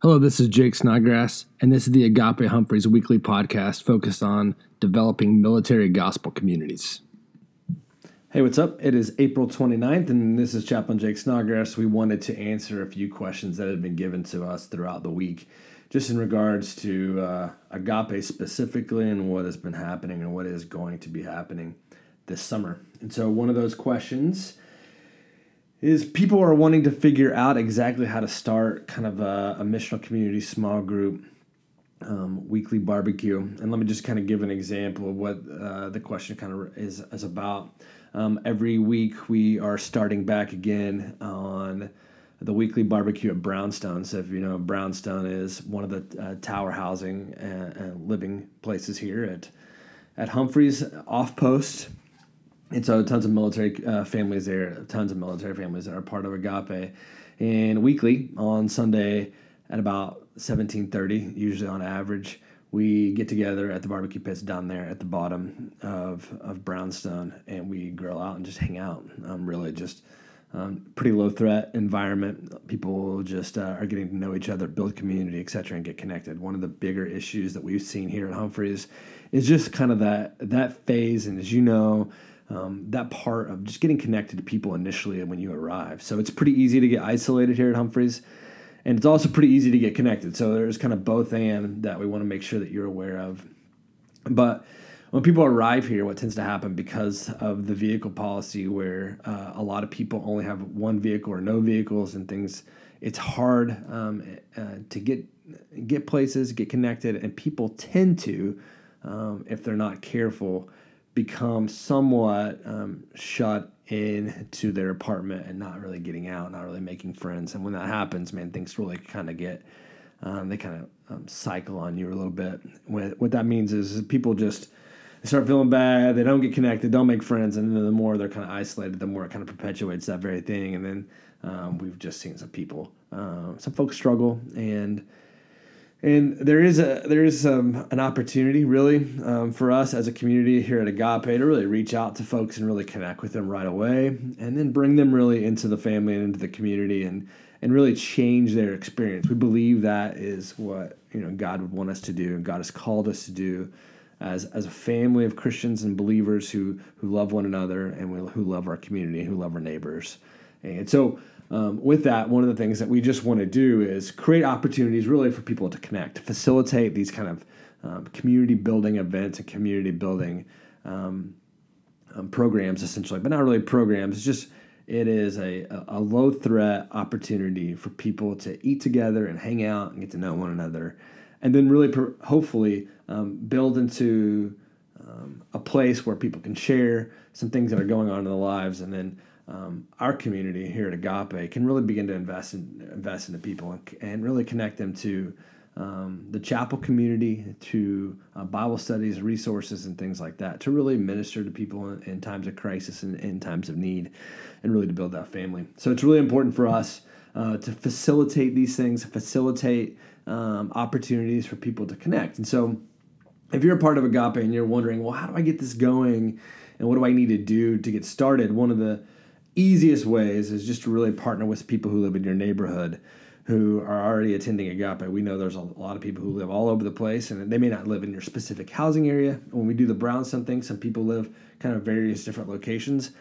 Hello, this is Jake Snodgrass, and this is the Agape Humphreys weekly podcast focused on developing military gospel communities. Hey, what's up? It is April 29th, and this is Chaplain Jake Snodgrass. We wanted to answer a few questions that have been given to us throughout the week, just in regards to uh, Agape specifically and what has been happening and what is going to be happening this summer. And so, one of those questions is people are wanting to figure out exactly how to start kind of a, a missional community small group um, weekly barbecue. And let me just kind of give an example of what uh, the question kind of is, is about. Um, every week we are starting back again on the weekly barbecue at Brownstone. So if you know, Brownstone is one of the uh, tower housing and, and living places here at at Humphreys Off Post and so tons of military uh, families there, tons of military families that are part of Agape. And weekly on Sunday at about 17:30, usually on average, we get together at the barbecue pits down there at the bottom of, of Brownstone, and we grill out and just hang out. Um, really, just um, pretty low threat environment. People just uh, are getting to know each other, build community, etc., and get connected. One of the bigger issues that we've seen here at Humphreys is just kind of that that phase, and as you know um, that part of just getting connected to people initially when you arrive. So it's pretty easy to get isolated here at Humphreys, and it's also pretty easy to get connected. So there's kind of both and that we want to make sure that you're aware of. But when people arrive here, what tends to happen because of the vehicle policy, where uh, a lot of people only have one vehicle or no vehicles and things, it's hard um, uh, to get get places, get connected, and people tend to, um, if they're not careful, become somewhat um, shut into their apartment and not really getting out, not really making friends. And when that happens, man, things really kind of get um, they kind of um, cycle on you a little bit. What, that means is people just start feeling bad, they don't get connected, don't make friends, and then the more they're kind of isolated, the more it kind of perpetuates that very thing. And then um, we've just seen some people, uh, some folks struggle and and there is a there is um, an opportunity really um, for us as a community here at Agape to really reach out to folks and really connect with them right away, and then bring them really into the family and into the community and and really change their experience. We believe that is what you know God would want us to do, and God has called us to do as as a family of Christians and believers who who love one another and we, who love our community who love our neighbors. And so um, with that, one of the things that we just want to do is create opportunities really for people to connect, to facilitate these kind of um, community building events and community building um, um programs, essentially, but not really programs. It's just it is a, a low threat opportunity for people to eat together and hang out and get to know one another, and then really hopefully um, build into um, a place where people can share some things that are going on in their lives, and then um, our community here at Agape can really begin to invest in invest into people and, and really connect them to um, the chapel community, to uh, Bible studies, resources, and things like that, to really minister to people in, in times of crisis and in times of need, and really to build that family. So it's really important for us uh, to facilitate these things, facilitate um, opportunities for people to connect. And so, if you're a part of Agape and you're wondering, well, how do I get this going, and what do I need to do to get started? One of the easiest ways is just to really partner with people who live in your neighborhood who are already attending Agape. We know there's a lot of people who live all over the place, and they may not live in your specific housing area. When we do the Brownstone thing, some people live kind of various different locations,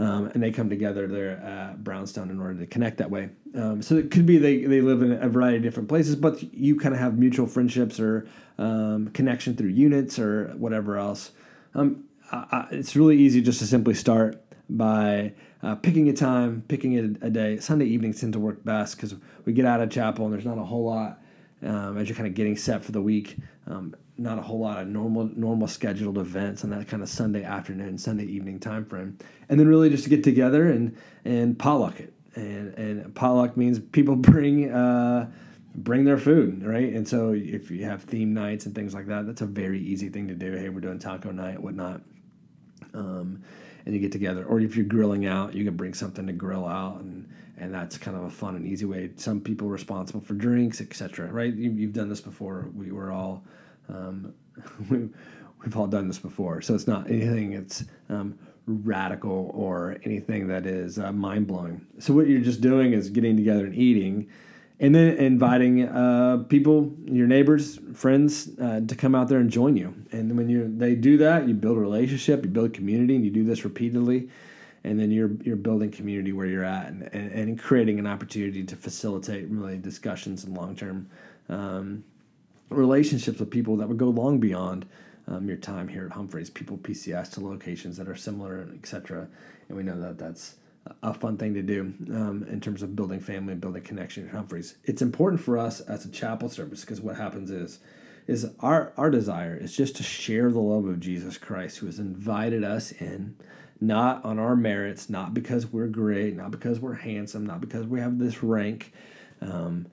um, and they come together there at Brownstone in order to connect that way. Um, so it could be they, they live in a variety of different places, but you kind of have mutual friendships or um, connection through units or whatever else. Um, I, it's really easy just to simply start by uh, picking a time, picking a, a, day. Sunday evenings tend to work best because we get out of chapel and there's not a whole lot um, as you're kind of getting set for the week. Um, not a whole lot of normal normal scheduled events on that kind of Sunday afternoon, Sunday evening time frame, and then really just to get together and and potluck it. And and potluck means people bring. Uh, bring their food, right? And so if you have theme nights and things like that, that's a very easy thing to do. Hey, we're doing taco night, whatnot. Um, and you get together. Or if you're grilling out, you can bring something to grill out, and and that's kind of a fun and easy way. Some people responsible for drinks, etc. Right? You, have done this before. We were all um, we, we've all done this before, so it's not anything that's um, radical or anything that is uh, mind blowing. So what you're just doing is getting together and eating. And then inviting uh, people, your neighbors, friends, uh, to come out there and join you. And when you they do that, you build a relationship, you build community, and you do this repeatedly. And then you're you're building community where you're at, and, and, and creating an opportunity to facilitate really discussions and long term um, relationships with people that would go long beyond um, your time here at Humphreys. People PCS to locations that are similar, etc. And we know that that's a fun thing to do um, in terms of building family and building connection at Humphreys. It's important for us as a chapel service because what happens is is our our desire is just to share the love of Jesus Christ who has invited us in not on our merits not because we're great not because we're handsome not because we have this rank um,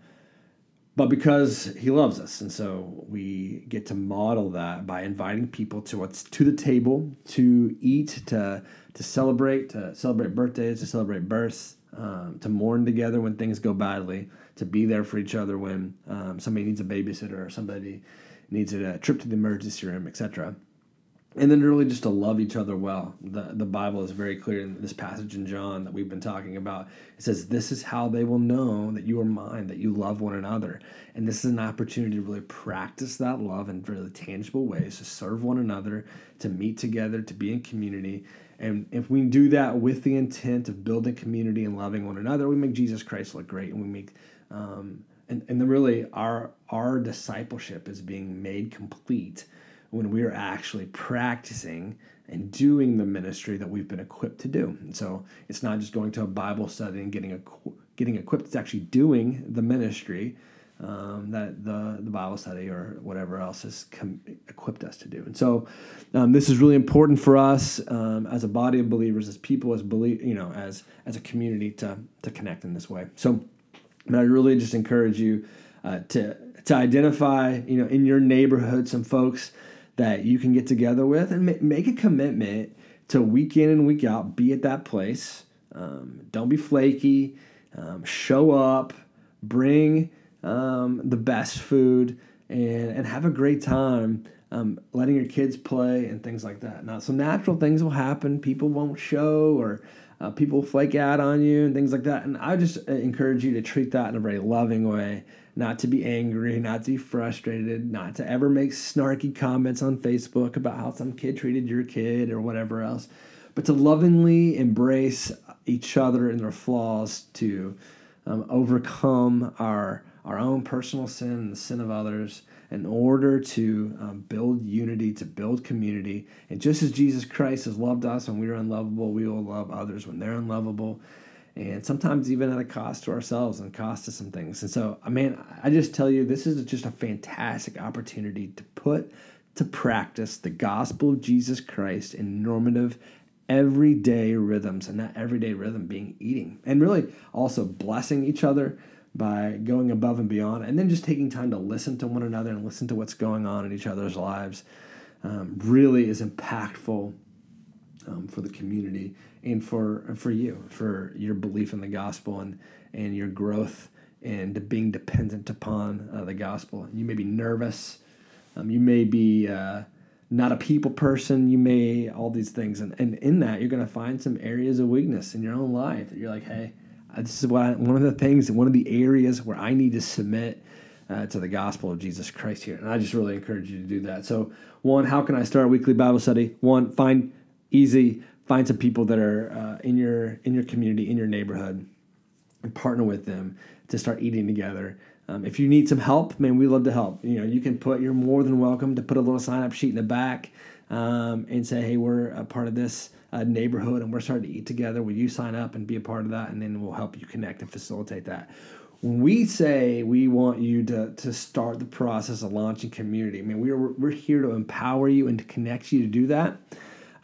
but because he loves us. And so we get to model that by inviting people to what's to the table to eat to to celebrate to celebrate birthdays to celebrate births um, to mourn together when things go badly to be there for each other when um, somebody needs a babysitter or somebody needs a trip to the emergency room etc and then really just to love each other well. The the Bible is very clear in this passage in John that we've been talking about. It says, This is how they will know that you are mine, that you love one another. And this is an opportunity to really practice that love in really tangible ways, to serve one another, to meet together, to be in community. And if we do that with the intent of building community and loving one another, we make Jesus Christ look great and we make um, and, and really our our discipleship is being made complete when we are actually practicing and doing the ministry that we've been equipped to do. And so it's not just going to a Bible study and getting a, getting equipped; it's actually doing the ministry um, that the the Bible study or whatever else has com- equipped us to do. And so um, this is really important for us um, as a body of believers, as people, as believe you know, as as a community to to connect in this way. So, I really just encourage you uh, to to identify you know in your neighborhood some folks that you can get together with and make a commitment to week in and week out be at that place. Um, don't be flaky. Um, show up. Bring um, the best food and, and have a great time. Um, letting your kids play and things like that. Now, some natural things will happen. People won't show, or uh, people flake out on you, and things like that. And I just uh, encourage you to treat that in a very loving way not to be angry, not to be frustrated, not to ever make snarky comments on Facebook about how some kid treated your kid or whatever else, but to lovingly embrace each other and their flaws to um, overcome our our own personal sin and the sin of others in order to um, build unity, to build community. And just as Jesus Christ has loved us when we are unlovable, we will love others when they're unlovable and sometimes even at a cost to ourselves and cost to some things. And so, I mean, I just tell you, this is just a fantastic opportunity to put to practice the gospel of Jesus Christ in normative, everyday rhythms, and that everyday rhythm being eating, and really also blessing each other by going above and beyond, and then just taking time to listen to one another and listen to what's going on in each other's lives. Um, really is impactful um, for the community and for for you for your belief in the gospel and and your growth and being dependent upon uh, the gospel. You may be nervous. Um, you may be uh, not a people person. You may all these things, and, and in that you're to find some areas of weakness in your own life that you're like, hey, this is what one of the things, one of the areas where I need to submit uh, to the gospel of Jesus Christ here. And I just really encourage you to do that. So, one, how can I start a weekly Bible study? One, find easy find some people that are uh, in your in your community in your neighborhood and partner with them to start eating together. Um, if you need some help man we love to help. You know you can put you're more than welcome to put a little sign up sheet in the back um, and say hey we're a part of this uh, neighborhood and we're starting to eat together. Will you sign up and be a part of that? And then we'll help you connect and facilitate that. When we say we want you to, to start the process of launching community, I mean, we're, we're here to empower you and to connect you to do that.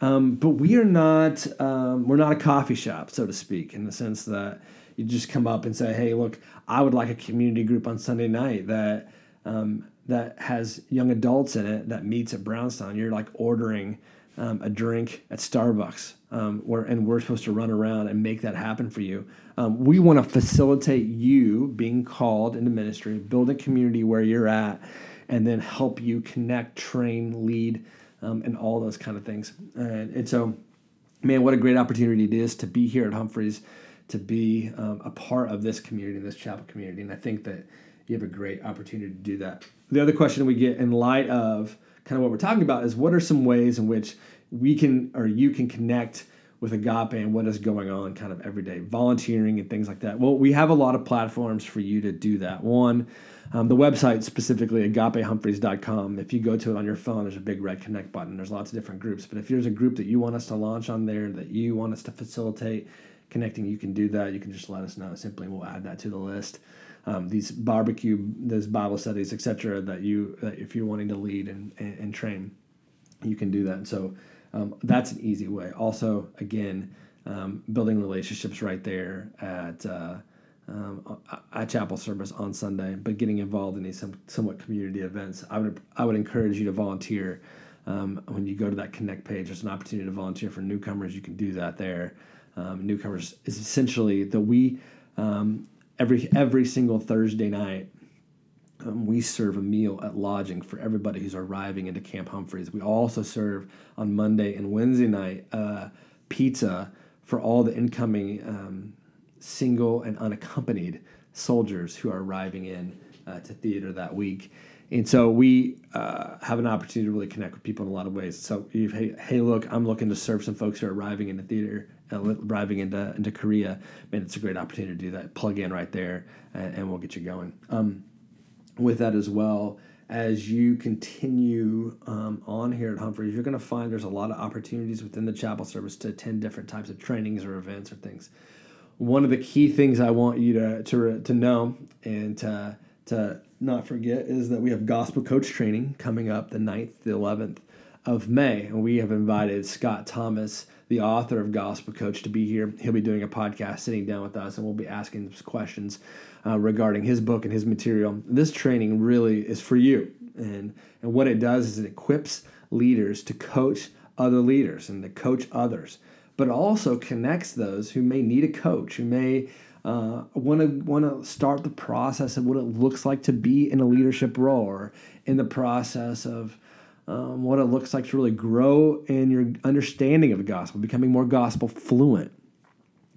Um, but we are not um, we're not a coffee shop, so to speak, in the sense that you just come up and say, "Hey, look, I would like a community group on Sunday night that um, that has young adults in it that meets at Brownstone." You're like ordering um, a drink at Starbucks, um, where and we're supposed to run around and make that happen for you. Um, we want to facilitate you being called into ministry, build a community where you're at, and then help you connect, train, lead um, and all those kind of things. And, and so, man, what a great opportunity it is to be here at Humphreys to be um, a part of this community, this chapel community. And I think that you have a great opportunity to do that. The other question we get in light of kind of what we're talking about is what are some ways in which we can or you can connect with agape and what is going on kind of every day volunteering and things like that. Well we have a lot of platforms for you to do that. One um, the website specifically agapehumphreys.com if you go to it on your phone there's a big red connect button. There's lots of different groups. But if there's a group that you want us to launch on there that you want us to facilitate connecting you can do that. You can just let us know. Simply we'll add that to the list. Um, these barbecue, those Bible studies, etc. That you, that if you're wanting to lead and, and, and train, you can do that. So um, that's an easy way. Also, again, um, building relationships right there at uh, um, at chapel service on Sunday, but getting involved in these some, somewhat community events. I would I would encourage you to volunteer. Um, when you go to that connect page, there's an opportunity to volunteer for newcomers. You can do that there. Um, newcomers is essentially that we um, every every single Thursday night. Um, we serve a meal at lodging for everybody who's arriving into Camp Humphreys. We also serve on Monday and Wednesday night uh, pizza for all the incoming um, single and unaccompanied soldiers who are arriving in uh, to theater that week. And so we uh, have an opportunity to really connect with people in a lot of ways. So, hey, hey, look, I'm looking to serve some folks who are arriving in the theater uh, arriving into into Korea, man, it's a great opportunity to do that. Plug in right there, and, and we'll get you going. Um, with that as well, as you continue um, on here at Humphreys, you're going to find there's a lot of opportunities within the chapel service to attend different types of trainings or events or things. One of the key things I want you to to, to know and to, to not forget is that we have gospel coach training coming up the 9th, the 11th of May. And we have invited Scott Thomas the author of Gospel Coach, to be here. He'll be doing a podcast, sitting down with us, and we'll be asking some questions uh, regarding his book and his material. This training really is for you, and and what it does is it equips leaders to coach other leaders and to coach others, but also connects those who may need a coach, who may want to want to start the process of what it looks like to be in a leadership role, or in the process of um, what it looks like to really grow in your understanding of the gospel, becoming more gospel fluent,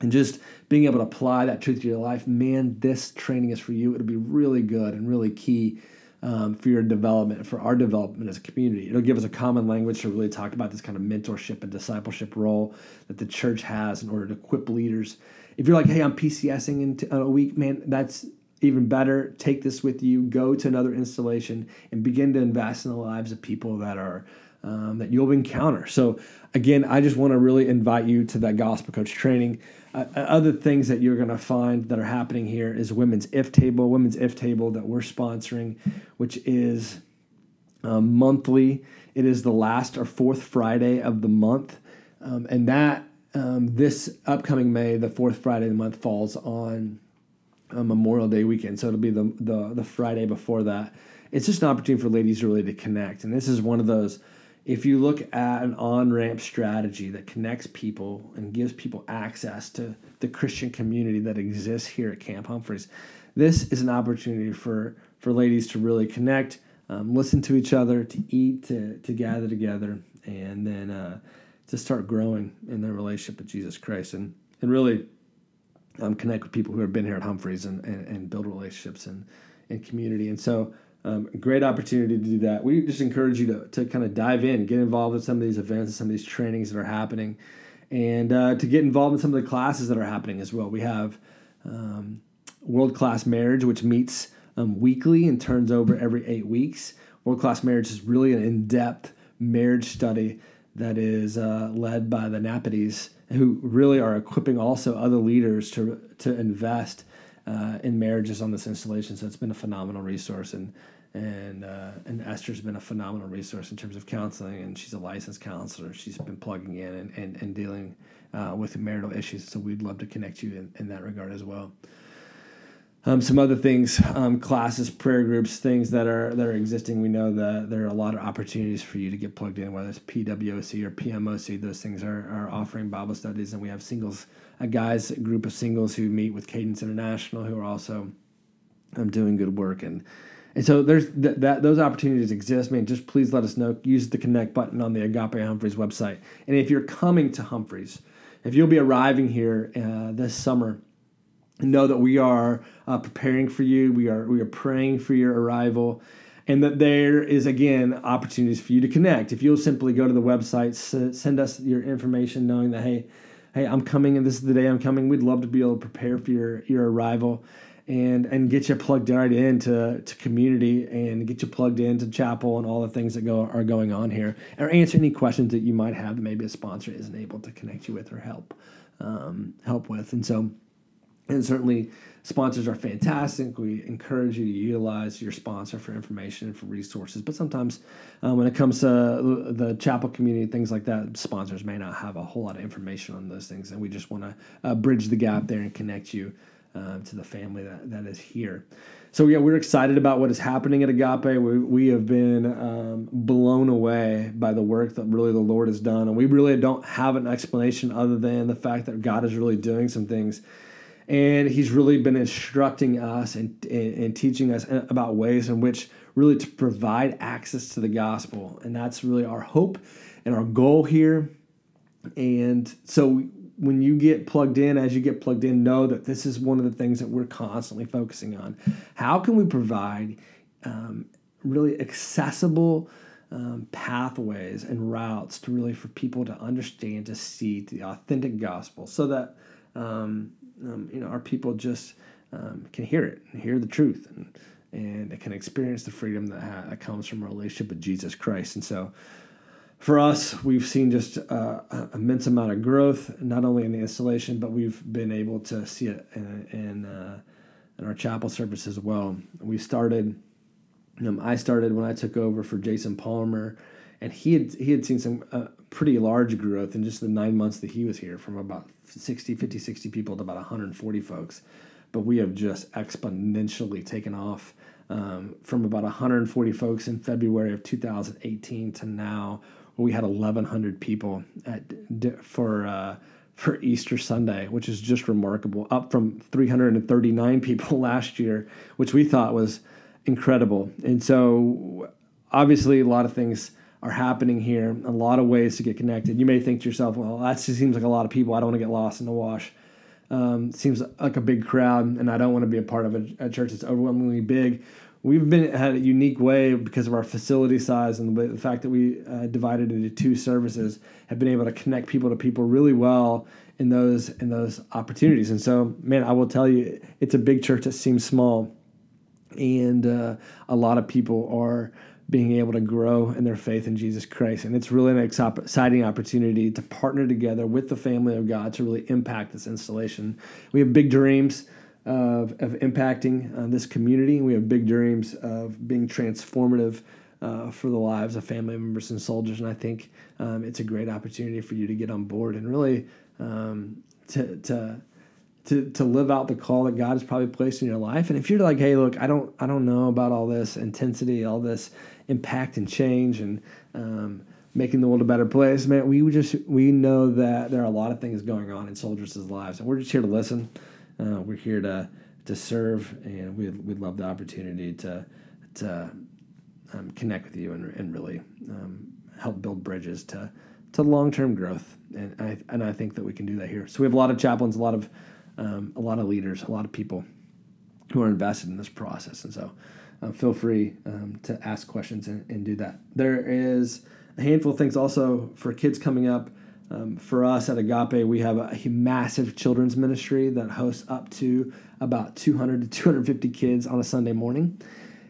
and just being able to apply that truth to your life. Man, this training is for you. It'll be really good and really key um, for your development, for our development as a community. It'll give us a common language to really talk about this kind of mentorship and discipleship role that the church has in order to equip leaders. If you're like, hey, I'm PCSing in a week, man, that's even better, take this with you, go to another installation, and begin to invest in the lives of people that are um, that you'll encounter. So, again, I just want to really invite you to that gospel coach training. Uh, uh other things that you're going to find that are happening here is women's IF:Table, women's IF:Table that we're sponsoring, which is um, monthly. It is the last or fourth Friday of the month, um, and that um, this upcoming May, the fourth Friday of the month, falls on a Memorial Day weekend, so it'll be the, the the Friday before that. It's just an opportunity for ladies really to connect, and this is one of those. If you look at an on ramp strategy that connects people and gives people access to the Christian community that exists here at Camp Humphreys, this is an opportunity for for ladies to really connect, um, listen to each other, to eat, to to gather together, and then uh, to start growing in their relationship with Jesus Christ, and and really um, connect with people who have been here at Humphreys and, and, and build relationships and, and community. And so, um, great opportunity to do that. We just encourage you to, to kind of dive in, get involved in some of these events some of these trainings that are happening, and uh, to get involved in some of the classes that are happening as well. We have um, World Class Marriage, which meets um, weekly and turns over every eight weeks. World Class Marriage is really an in depth marriage study that is uh, led by the Napides who really are equipping also other leaders to to invest uh, in marriages on this installation. So it's been a phenomenal resource, and and uh, and Esther's been a phenomenal resource in terms of counseling, and she's a licensed counselor. She's been plugging in and and, and dealing uh, with marital issues. So we'd love to connect you in, in that regard as well. Um, some other things, um, classes, prayer groups, things that are that are existing. We know that there are a lot of opportunities for you to get plugged in, whether it's PWOC or PMOC. Those things are, are offering Bible studies, and we have singles, a guys group of singles who meet with Cadence International, who are also um, doing good work, and and so there's th- that those opportunities exist. Man, just please let us know. Use the connect button on the Agape Humphreys website, and if you're coming to Humphreys if you'll be arriving here uh, this summer, know that we are uh, preparing for you. We are we are praying for your arrival, and that there is again opportunities for you to connect. If you'll simply go to the website, s- send us your information, knowing that hey, hey, I'm coming, and this is the day I'm coming. We'd love to be able to prepare for your your arrival. And, and get you plugged right into to community and get you plugged into chapel and all the things that go are going on here or answer any questions that you might have that maybe a sponsor isn't able to connect you with or help um, help with and so and certainly, sponsors are fantastic. We encourage you to utilize your sponsor for information and for resources. But sometimes, um, when it comes to the chapel community, things like that, sponsors may not have a whole lot of information on those things. And we just want to uh, bridge the gap there and connect you uh, to the family that, that is here. So, yeah, we're excited about what is happening at Agape. We, we have been um, blown away by the work that really the Lord has done. And we really don't have an explanation other than the fact that God is really doing some things and he's really been instructing us and, and, and, teaching us about ways in which really to provide access to the gospel. And that's really our hope and our goal here. And so when you get plugged in as you get plugged in know that this is one of the things that we're constantly focusing on. How can we provide um, really accessible um, pathways and routes to really for people to understand to see the authentic gospel so that um, um, you know, our people just um, can hear it and hear the truth and and they can experience the freedom that, ha- that comes from a relationship with Jesus Christ. And so, for us, we've seen just uh, an immense amount of growth, not only in the installation, but we've been able to see it in in, uh, in our chapel service as well. We started. Um, I started when I took over for Jason Palmer, and he had he had seen some uh, pretty large growth in just the nine months that he was here, from about 60, 50, 60 people to about 140 folks. But we have just exponentially taken off um, from about 140 folks in February of 2018 to now, where we had 1,100 people at for uh, for Easter Sunday, which is just remarkable, up from 339 people last year, which we thought was incredible. And so, obviously, a lot of things are happening here. A lot of ways to get connected. You may think to yourself, well, that seems like a lot of people. I don't want to get lost in the wash. Um, seems like a big crowd, and I don't want to be a part of a, a church that's overwhelmingly big. We've been had a unique way because of our facility size and the, the fact that we uh, divided into two services, have been able to connect people to people really well in those in those opportunities. And so, man, I will tell you, it's a big church that seems small, and uh, a lot of people are being able to grow in their faith in Jesus Christ. And it's really an exciting opportunity to partner together with the family of God to really impact this installation. We have big dreams of, of impacting uh, this community. We have big dreams of being transformative uh, for the lives of family members and soldiers. And I think um, it's a great opportunity for you to get on board and really um, to, to to to live out the call that God has probably placed in your life. And if you're like, hey, look, I don't I don't know about all this intensity, all this impact and change, and um, making the world a better place, man, we just we know that there are a lot of things going on in soldiers' lives, and we're just here to listen. Uh, we're here to to serve, and we we'd love the opportunity to to um, connect with you and and really um, help build bridges to to long term growth. And I and I think that we can do that here. So we have a lot of chaplains, a lot of um, a lot of leaders, a lot of people who are invested in this process. And so uh, feel free um, to ask questions and, and, do that. There is a handful of things also for kids coming up. Um, for us at Agape, we have a, massive children's ministry that hosts up to about 200 to 250 kids on a Sunday morning.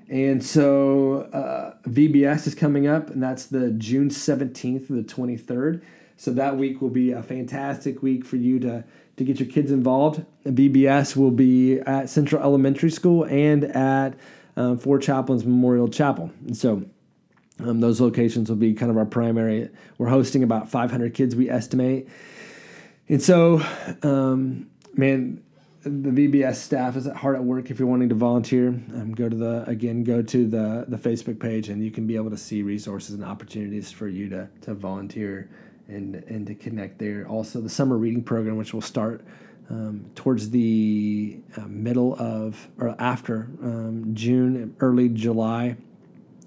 And so uh, VBS is coming up, and that's the June 17th to the 23rd. So that week will be a fantastic week for you to to get your kids involved. VBS will be at Central Elementary School and at um, Four Chaplains Memorial Chapel. And so um, those locations will be kind of our primary. We're hosting about 500 kids, we estimate. And so, um, man, the VBS staff is hard at work. If you're wanting to volunteer, um, go to the again go to the the Facebook page, and you can be able to see resources and opportunities for you to to volunteer and and to connect there. Also, the summer reading program, which will start um, towards the uh, middle of or after um, June, early July,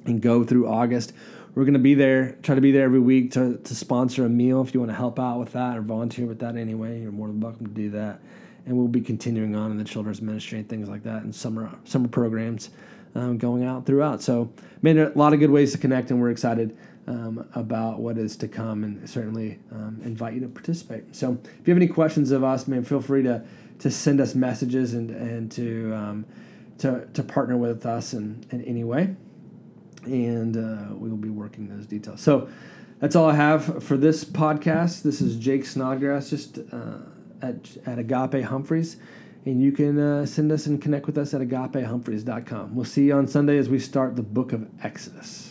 and go through August. we're going to be there, try to be there every week to, to sponsor a meal if you want to help out with that or volunteer with that anyway. You're more than welcome to do that. And we'll be continuing on in the children's ministry and things like that and summer summer programs um, going out throughout. So, made a lot of good ways to connect, and we're excited um, about what is to come and certainly um, invite you to participate. So, if you have any questions of us, man, feel free to, to send us messages and, and to, um, to, to partner with us in, in any way and uh, we will be working those details. So that's all I have for this podcast. This is Jake Snodgrass, just uh, at, at Agape Humphreys. And you can uh, send us and connect with us at agapehumphreys.com. We'll see you on Sunday as we start the book of Exodus.